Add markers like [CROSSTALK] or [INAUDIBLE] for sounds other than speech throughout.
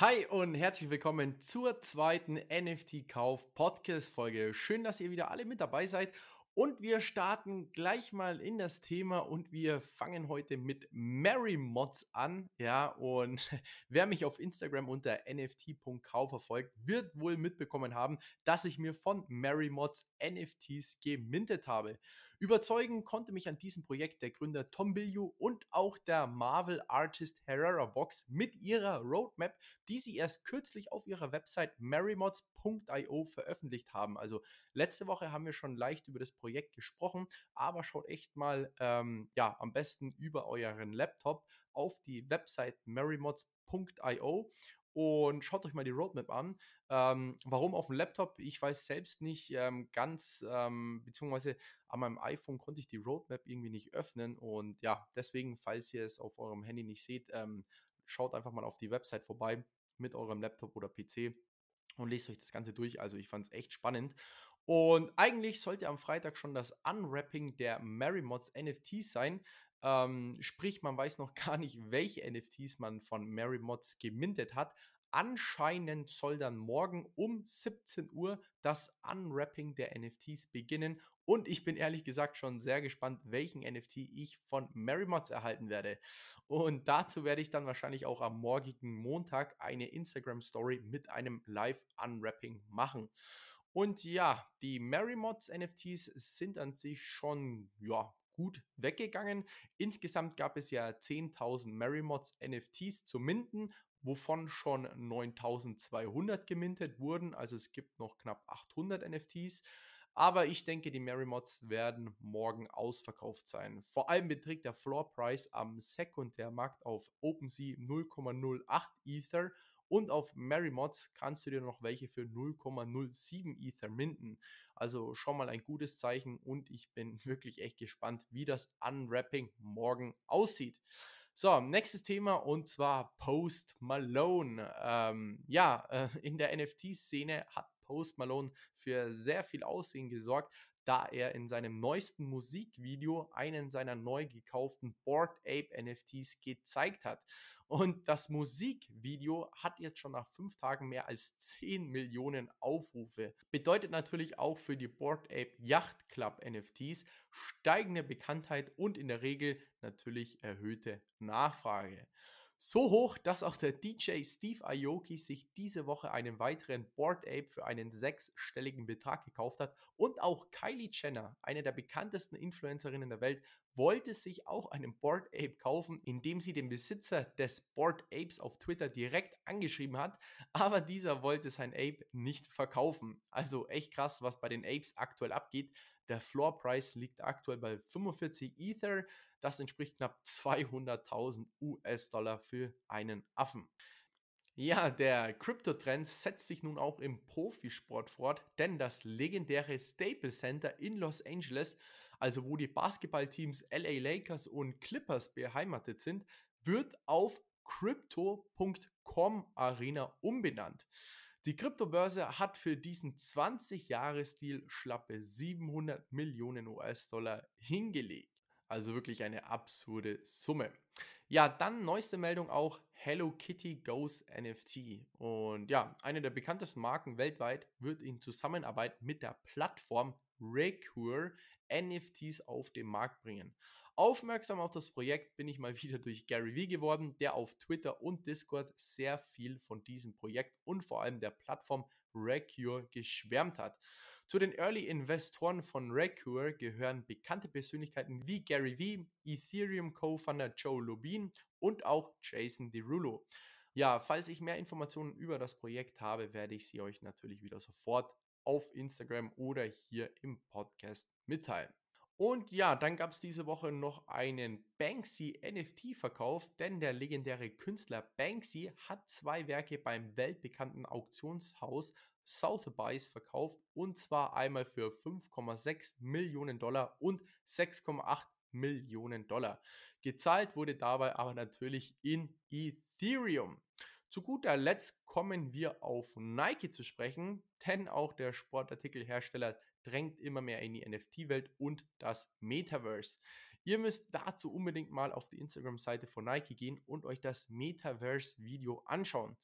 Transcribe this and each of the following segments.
Hi und herzlich willkommen zur zweiten NFT-Kauf-Podcast-Folge. Schön, dass ihr wieder alle mit dabei seid. Und wir starten gleich mal in das Thema und wir fangen heute mit Mary Mods an. Ja, und [LAUGHS] wer mich auf Instagram unter nft.kauf verfolgt, wird wohl mitbekommen haben, dass ich mir von Mary Mods NFTs gemintet habe. Überzeugen konnte mich an diesem Projekt der Gründer Tom Billiou und auch der Marvel Artist Herrera Box mit ihrer Roadmap, die sie erst kürzlich auf ihrer Website marymods.io veröffentlicht haben. Also letzte Woche haben wir schon leicht über das Projekt gesprochen, aber schaut echt mal ähm, ja am besten über euren Laptop auf die Website marymods.io und schaut euch mal die Roadmap an. Ähm, warum auf dem Laptop? Ich weiß selbst nicht ähm, ganz, ähm, beziehungsweise an meinem iPhone konnte ich die Roadmap irgendwie nicht öffnen. Und ja, deswegen, falls ihr es auf eurem Handy nicht seht, ähm, schaut einfach mal auf die Website vorbei mit eurem Laptop oder PC und lest euch das Ganze durch. Also ich fand es echt spannend. Und eigentlich sollte am Freitag schon das Unwrapping der Marymods NFTs sein. Ähm, sprich, man weiß noch [LAUGHS] gar nicht, welche NFTs man von Mary Mods gemintet hat. Anscheinend soll dann morgen um 17 Uhr das Unwrapping der NFTs beginnen. Und ich bin ehrlich gesagt schon sehr gespannt, welchen NFT ich von Mary Mods erhalten werde. Und dazu werde ich dann wahrscheinlich auch am morgigen Montag eine Instagram Story mit einem Live-Unwrapping machen. Und ja, die Mary Mods NFTs sind an sich schon, ja, gut weggegangen. Insgesamt gab es ja 10.000 Merrymods NFTs zu minden, wovon schon 9.200 gemintet wurden. Also es gibt noch knapp 800 NFTs. Aber ich denke, die Merrymods werden morgen ausverkauft sein. Vor allem beträgt der Floor Price am Sekundärmarkt auf OpenSea 0,08 Ether und auf Merrymods kannst du dir noch welche für 0,07 Ether minden. Also schon mal ein gutes Zeichen und ich bin [LAUGHS] wirklich echt gespannt, wie das Unwrapping morgen aussieht. So, nächstes Thema und zwar Post Malone. Ähm, ja, äh, in der NFT-Szene hat Post Malone für sehr viel Aussehen gesorgt, da er in seinem neuesten Musikvideo einen seiner neu gekauften Board Ape NFTs gezeigt hat. Und das Musikvideo hat jetzt schon nach fünf Tagen mehr als 10 Millionen Aufrufe. Bedeutet natürlich auch für die Board Ape Yacht Club NFTs steigende Bekanntheit und in der Regel natürlich erhöhte Nachfrage. So hoch, dass auch der DJ Steve Aoki sich diese Woche einen weiteren Board Ape für einen sechsstelligen Betrag gekauft hat. Und auch Kylie Jenner, eine der bekanntesten Influencerinnen der Welt, wollte sich auch einen Board Ape kaufen, indem sie den Besitzer des Board Apes auf Twitter direkt angeschrieben hat. Aber dieser wollte sein Ape nicht verkaufen. Also echt krass, was bei den Apes aktuell abgeht. Der Floor Price liegt aktuell bei 45 Ether. Das entspricht knapp 200.000 US-Dollar für einen Affen. Ja, der Crypto-Trend setzt sich nun auch im Profisport fort, denn das legendäre Staples Center in Los Angeles, also wo die Basketballteams LA Lakers und Clippers beheimatet sind, wird auf crypto.com Arena umbenannt. Die Kryptobörse hat für diesen 20-Jahres-Deal schlappe 700 Millionen US-Dollar hingelegt. Also wirklich eine absurde Summe. Ja, dann neueste Meldung auch Hello Kitty Goes NFT. Und ja, eine der bekanntesten Marken weltweit wird in Zusammenarbeit mit der Plattform Recure NFTs auf den Markt bringen. Aufmerksam auf das Projekt bin ich mal [LAUGHS] wieder durch Gary Vee geworden, der auf Twitter und Discord sehr viel von diesem Projekt und vor allem der Plattform Recure geschwärmt hat. Zu den Early Investoren von Recure gehören bekannte Persönlichkeiten wie Gary Vee, Ethereum Co-Founder Joe Lubin und auch Jason Derulo. Ja, falls ich mehr Informationen über das Projekt habe, werde ich sie euch natürlich wieder sofort auf Instagram oder hier im Podcast mitteilen. Und ja, dann gab es diese Woche noch einen Banksy NFT-Verkauf, denn der legendäre Künstler Banksy hat zwei Werke beim weltbekannten Auktionshaus Sotheby's verkauft und zwar einmal für 5,6 Millionen Dollar und 6,8 Millionen Dollar. Gezahlt wurde dabei aber natürlich in Ethereum. Zu guter Letzt kommen wir auf Nike zu sprechen, denn auch der Sportartikelhersteller drängt immer mehr in die NFT-Welt und das Metaverse. Ihr müsst dazu unbedingt mal auf die Instagram-Seite von Nike gehen und euch das Metaverse-Video anschauen.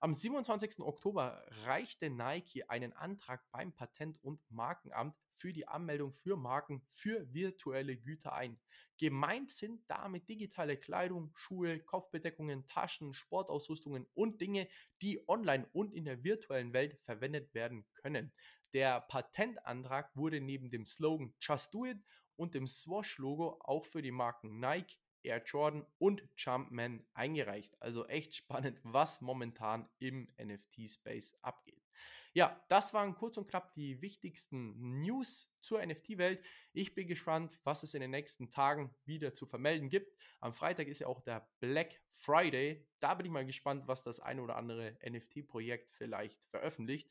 Am 27. Oktober reichte Nike einen Antrag beim Patent- und Markenamt für die Anmeldung für Marken für virtuelle Güter ein. Gemeint sind damit digitale Kleidung, Schuhe, Kopfbedeckungen, Taschen, Sportausrüstungen und Dinge, die online und in der virtuellen Welt verwendet werden können. Der Patentantrag wurde neben dem Slogan Just Do It und dem Swash-Logo auch für die Marken Nike, Air Jordan und Jumpman eingereicht. Also echt spannend, [LAUGHS] was momentan im NFT-Space abgeht. Ja, das waren kurz und knapp die wichtigsten News zur NFT-Welt. Ich bin gespannt, was es in den nächsten Tagen wieder zu vermelden gibt. Am Freitag ist ja auch der Black Friday. Da bin ich mal gespannt, was das eine oder andere NFT-Projekt vielleicht veröffentlicht.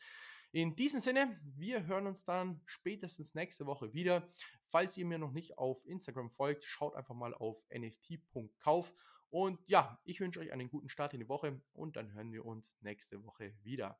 In diesem Sinne, wir hören uns dann spätestens nächste Woche wieder. Falls ihr mir noch nicht auf Instagram folgt, schaut einfach mal auf nft.kauf. Und ja, ich wünsche euch einen guten Start in die Woche und dann hören wir uns nächste Woche wieder.